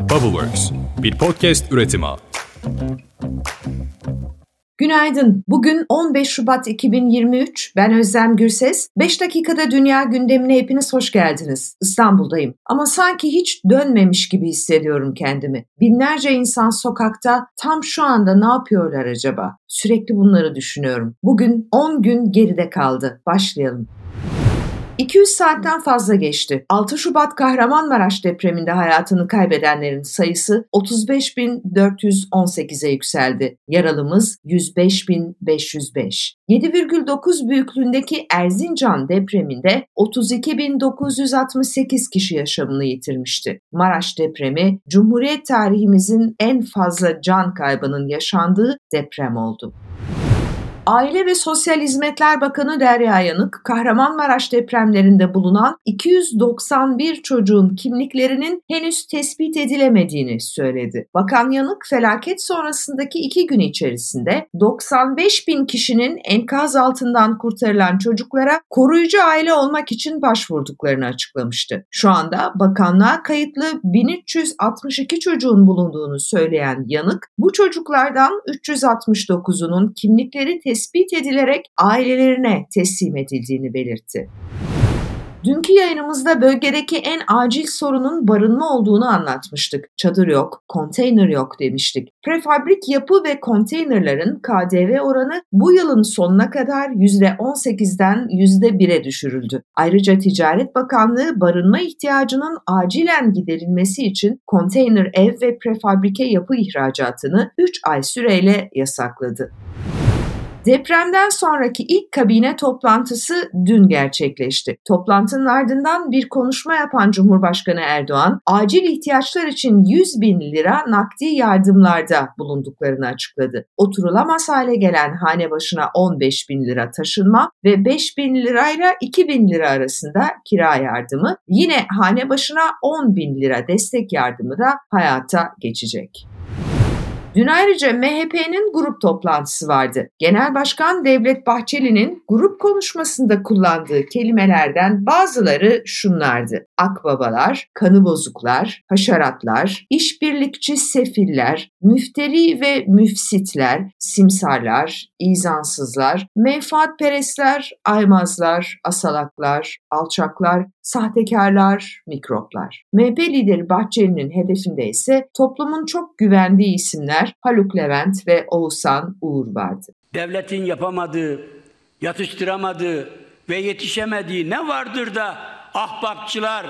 Bubbleworks, bir podcast üretimi. Günaydın. Bugün 15 Şubat 2023. Ben Özlem Gürses. 5 dakikada dünya gündemine hepiniz hoş geldiniz. İstanbul'dayım. Ama sanki hiç dönmemiş gibi hissediyorum kendimi. Binlerce insan sokakta tam şu anda ne yapıyorlar acaba? Sürekli bunları düşünüyorum. Bugün 10 gün geride kaldı. Başlayalım. 200 saatten fazla geçti. 6 Şubat Kahramanmaraş depreminde hayatını kaybedenlerin sayısı 35.418'e yükseldi. Yaralımız 105.505. 7,9 büyüklüğündeki Erzincan depreminde 32.968 kişi yaşamını yitirmişti. Maraş depremi Cumhuriyet tarihimizin en fazla can kaybının yaşandığı deprem oldu. Aile ve Sosyal Hizmetler Bakanı Derya Yanık, Kahramanmaraş depremlerinde bulunan 291 çocuğun kimliklerinin henüz tespit edilemediğini söyledi. Bakan Yanık, felaket sonrasındaki iki gün içerisinde 95 bin kişinin enkaz altından kurtarılan çocuklara koruyucu aile olmak için başvurduklarını açıklamıştı. Şu anda bakanlığa kayıtlı 1362 çocuğun bulunduğunu söyleyen Yanık, bu çocuklardan 369'unun kimlikleri tespit tespit edilerek ailelerine teslim edildiğini belirtti. Dünkü yayınımızda bölgedeki en acil sorunun barınma olduğunu anlatmıştık. Çadır yok, konteyner yok demiştik. Prefabrik yapı ve konteynerların KDV oranı bu yılın sonuna kadar %18'den %1'e düşürüldü. Ayrıca Ticaret Bakanlığı barınma ihtiyacının acilen giderilmesi için konteyner ev ve prefabrike yapı ihracatını 3 ay süreyle yasakladı. Depremden sonraki ilk kabine toplantısı dün gerçekleşti. Toplantının ardından bir konuşma yapan Cumhurbaşkanı Erdoğan, acil ihtiyaçlar için 100 bin lira nakdi yardımlarda bulunduklarını açıkladı. Oturulamaz hale gelen hane başına 15 bin lira taşınma ve 5 bin lirayla 2 bin lira arasında kira yardımı, yine hane başına 10 bin lira destek yardımı da hayata geçecek. Dün ayrıca MHP'nin grup toplantısı vardı. Genel Başkan Devlet Bahçeli'nin grup konuşmasında kullandığı kelimelerden bazıları şunlardı. Akbabalar, kanı bozuklar, haşeratlar, işbirlikçi sefiller, müfteri ve müfsitler, simsarlar, izansızlar, menfaatperestler, aymazlar, asalaklar, alçaklar, sahtekarlar, mikroplar. MHP lideri Bahçeli'nin hedefinde ise toplumun çok güvendiği isimler Haluk Levent ve Oğuzhan Uğur vardı. Devletin yapamadığı, yatıştıramadığı ve yetişemediği ne vardır da ahbapçılar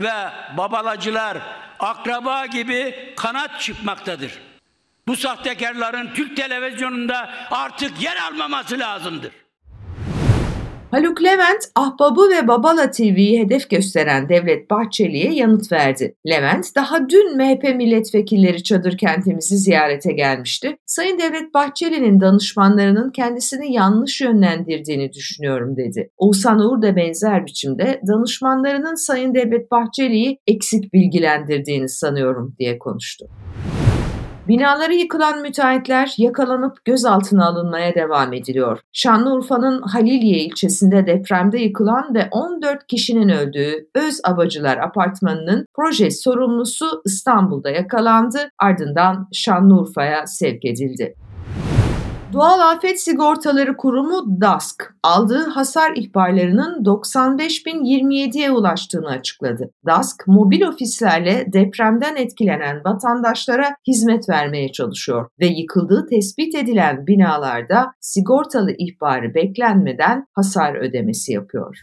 ve babalacılar akraba gibi kanat çıkmaktadır. Bu sahtekarların Türk televizyonunda artık yer almaması lazımdır. Haluk Levent, Ahbabı ve Babala TV'yi hedef gösteren Devlet Bahçeli'ye yanıt verdi. Levent, daha dün MHP milletvekilleri çadır kentimizi ziyarete gelmişti. Sayın Devlet Bahçeli'nin danışmanlarının kendisini yanlış yönlendirdiğini düşünüyorum dedi. Oğuzhan Uğur da benzer biçimde danışmanlarının Sayın Devlet Bahçeli'yi eksik bilgilendirdiğini sanıyorum diye konuştu. Binaları yıkılan müteahhitler yakalanıp gözaltına alınmaya devam ediliyor. Şanlıurfa'nın Haliliye ilçesinde depremde yıkılan ve 14 kişinin öldüğü Öz Abacılar Apartmanı'nın proje sorumlusu İstanbul'da yakalandı ardından Şanlıurfa'ya sevk edildi. Doğal Afet Sigortaları Kurumu DASK aldığı hasar ihbarlarının 95.027'ye ulaştığını açıkladı. DASK mobil ofislerle depremden etkilenen vatandaşlara hizmet vermeye çalışıyor ve yıkıldığı tespit edilen binalarda sigortalı ihbarı beklenmeden hasar ödemesi yapıyor.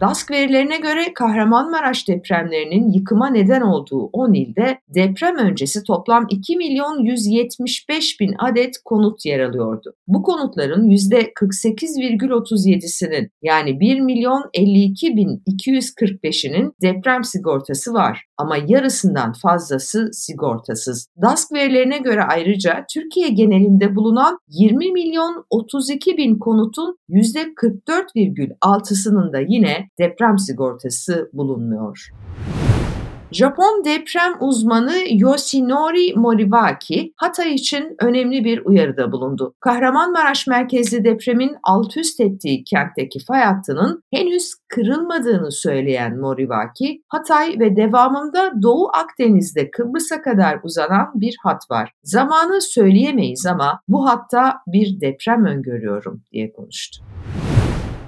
DASK verilerine göre Kahramanmaraş depremlerinin yıkıma neden olduğu 10 ilde deprem öncesi toplam 2 milyon 175 bin adet konut yer alıyordu. Bu konutların %48,37'sinin yani 1 milyon 52 bin 245'inin deprem sigortası var ama yarısından fazlası sigortasız. DASK verilerine göre ayrıca Türkiye genelinde bulunan 20 milyon 32 bin konutun %44,6'sının da yine deprem sigortası bulunmuyor. Japon deprem uzmanı Yoshinori Moriwaki, Hatay için önemli bir uyarıda bulundu. Kahramanmaraş merkezli depremin alt üst ettiği kentteki fay hattının henüz kırılmadığını söyleyen Moriwaki, Hatay ve devamında Doğu Akdeniz'de Kıbrıs'a kadar uzanan bir hat var. Zamanı söyleyemeyiz ama bu hatta bir deprem öngörüyorum diye konuştu.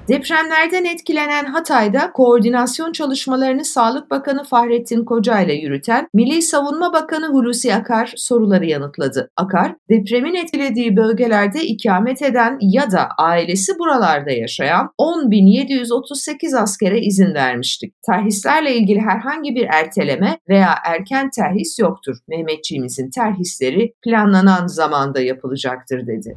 Depremlerden etkilenen Hatay'da koordinasyon çalışmalarını Sağlık Bakanı Fahrettin Koca ile yürüten Milli Savunma Bakanı Hulusi Akar soruları yanıtladı. Akar, depremin etkilediği bölgelerde ikamet eden ya da ailesi buralarda yaşayan 10.738 askere izin vermiştik. Terhislerle ilgili herhangi bir erteleme veya erken terhis yoktur. Mehmetçiğimizin terhisleri planlanan zamanda yapılacaktır dedi.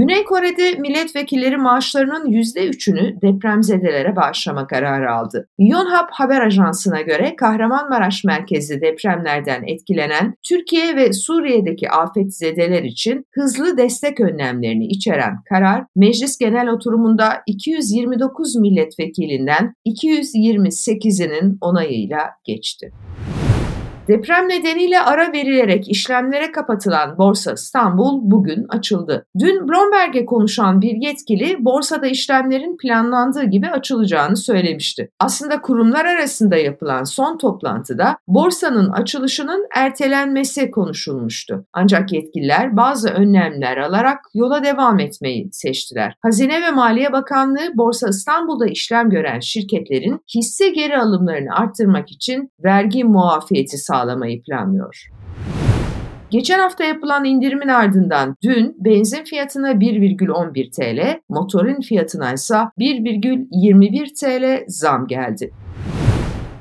Güney Kore'de milletvekilleri maaşlarının %3'ünü depremzedelere bağışlama kararı aldı. Yonhap haber ajansına göre Kahramanmaraş merkezli depremlerden etkilenen Türkiye ve Suriye'deki afetzedeler için hızlı destek önlemlerini içeren karar meclis genel oturumunda 229 milletvekilinden 228'inin onayıyla geçti. Deprem nedeniyle ara verilerek işlemlere kapatılan Borsa İstanbul bugün açıldı. Dün Bloomberg'e konuşan bir yetkili borsada işlemlerin planlandığı gibi açılacağını söylemişti. Aslında kurumlar arasında yapılan son toplantıda borsanın açılışının ertelenmesi konuşulmuştu. Ancak yetkililer bazı önlemler alarak yola devam etmeyi seçtiler. Hazine ve Maliye Bakanlığı Borsa İstanbul'da işlem gören şirketlerin hisse geri alımlarını arttırmak için vergi muafiyeti sağladı sağlamayı planlıyor. Geçen hafta yapılan indirimin ardından dün benzin fiyatına 1,11 TL, motorin fiyatına ise 1,21 TL zam geldi.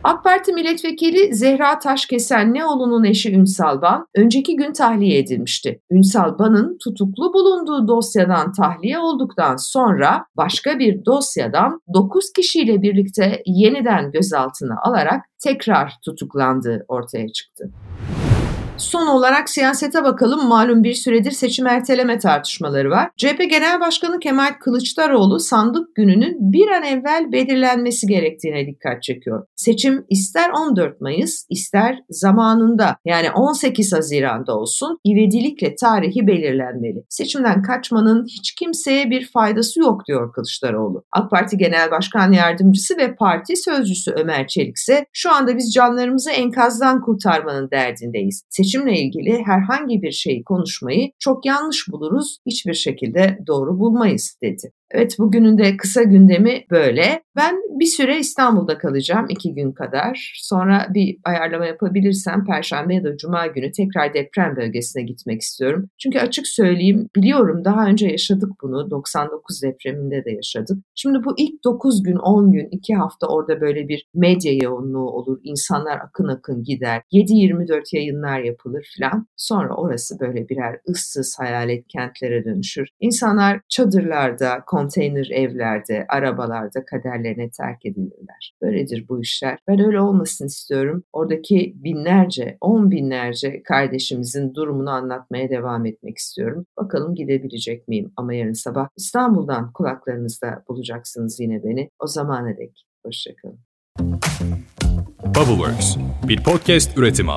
AK Parti milletvekili Zehra Taşkesenlioğlu'nun eşi Ünsal Ban önceki gün tahliye edilmişti. Ünsal Ban'ın tutuklu bulunduğu dosyadan tahliye olduktan sonra başka bir dosyadan 9 kişiyle birlikte yeniden gözaltına alarak tekrar tutuklandığı ortaya çıktı. Son olarak siyasete bakalım. Malum bir süredir seçim erteleme tartışmaları var. CHP Genel Başkanı Kemal Kılıçdaroğlu sandık gününün bir an evvel belirlenmesi gerektiğine dikkat çekiyor. Seçim ister 14 Mayıs ister zamanında yani 18 Haziran'da olsun ivedilikle tarihi belirlenmeli. Seçimden kaçmanın hiç kimseye bir faydası yok diyor Kılıçdaroğlu. AK Parti Genel Başkan Yardımcısı ve parti sözcüsü Ömer Çelik ise şu anda biz canlarımızı enkazdan kurtarmanın derdindeyiz. Seçim seçimle ilgili herhangi bir şeyi konuşmayı çok yanlış buluruz, hiçbir şekilde doğru bulmayız dedi. Evet bugünün de kısa gündemi böyle. Ben bir süre İstanbul'da kalacağım iki gün kadar. Sonra bir ayarlama yapabilirsem Perşembe ya da Cuma günü tekrar deprem bölgesine gitmek istiyorum. Çünkü açık söyleyeyim biliyorum daha önce yaşadık bunu. 99 depreminde de yaşadık. Şimdi bu ilk 9 gün 10 gün 2 hafta orada böyle bir medya yoğunluğu olur. İnsanlar akın akın gider. 7-24 yayınlar yapılır filan. Sonra orası böyle birer ıssız hayalet kentlere dönüşür. İnsanlar çadırlarda, konteyner evlerde, arabalarda kaderlerine terk edilirler. Böyledir bu işler. Ben öyle olmasın istiyorum. Oradaki binlerce, on binlerce kardeşimizin durumunu anlatmaya devam etmek istiyorum. Bakalım gidebilecek miyim? Ama yarın sabah İstanbul'dan kulaklarınızda bulacaksınız yine beni. O zamana dek. Hoşçakalın. Bubbleworks bir podcast üretimi.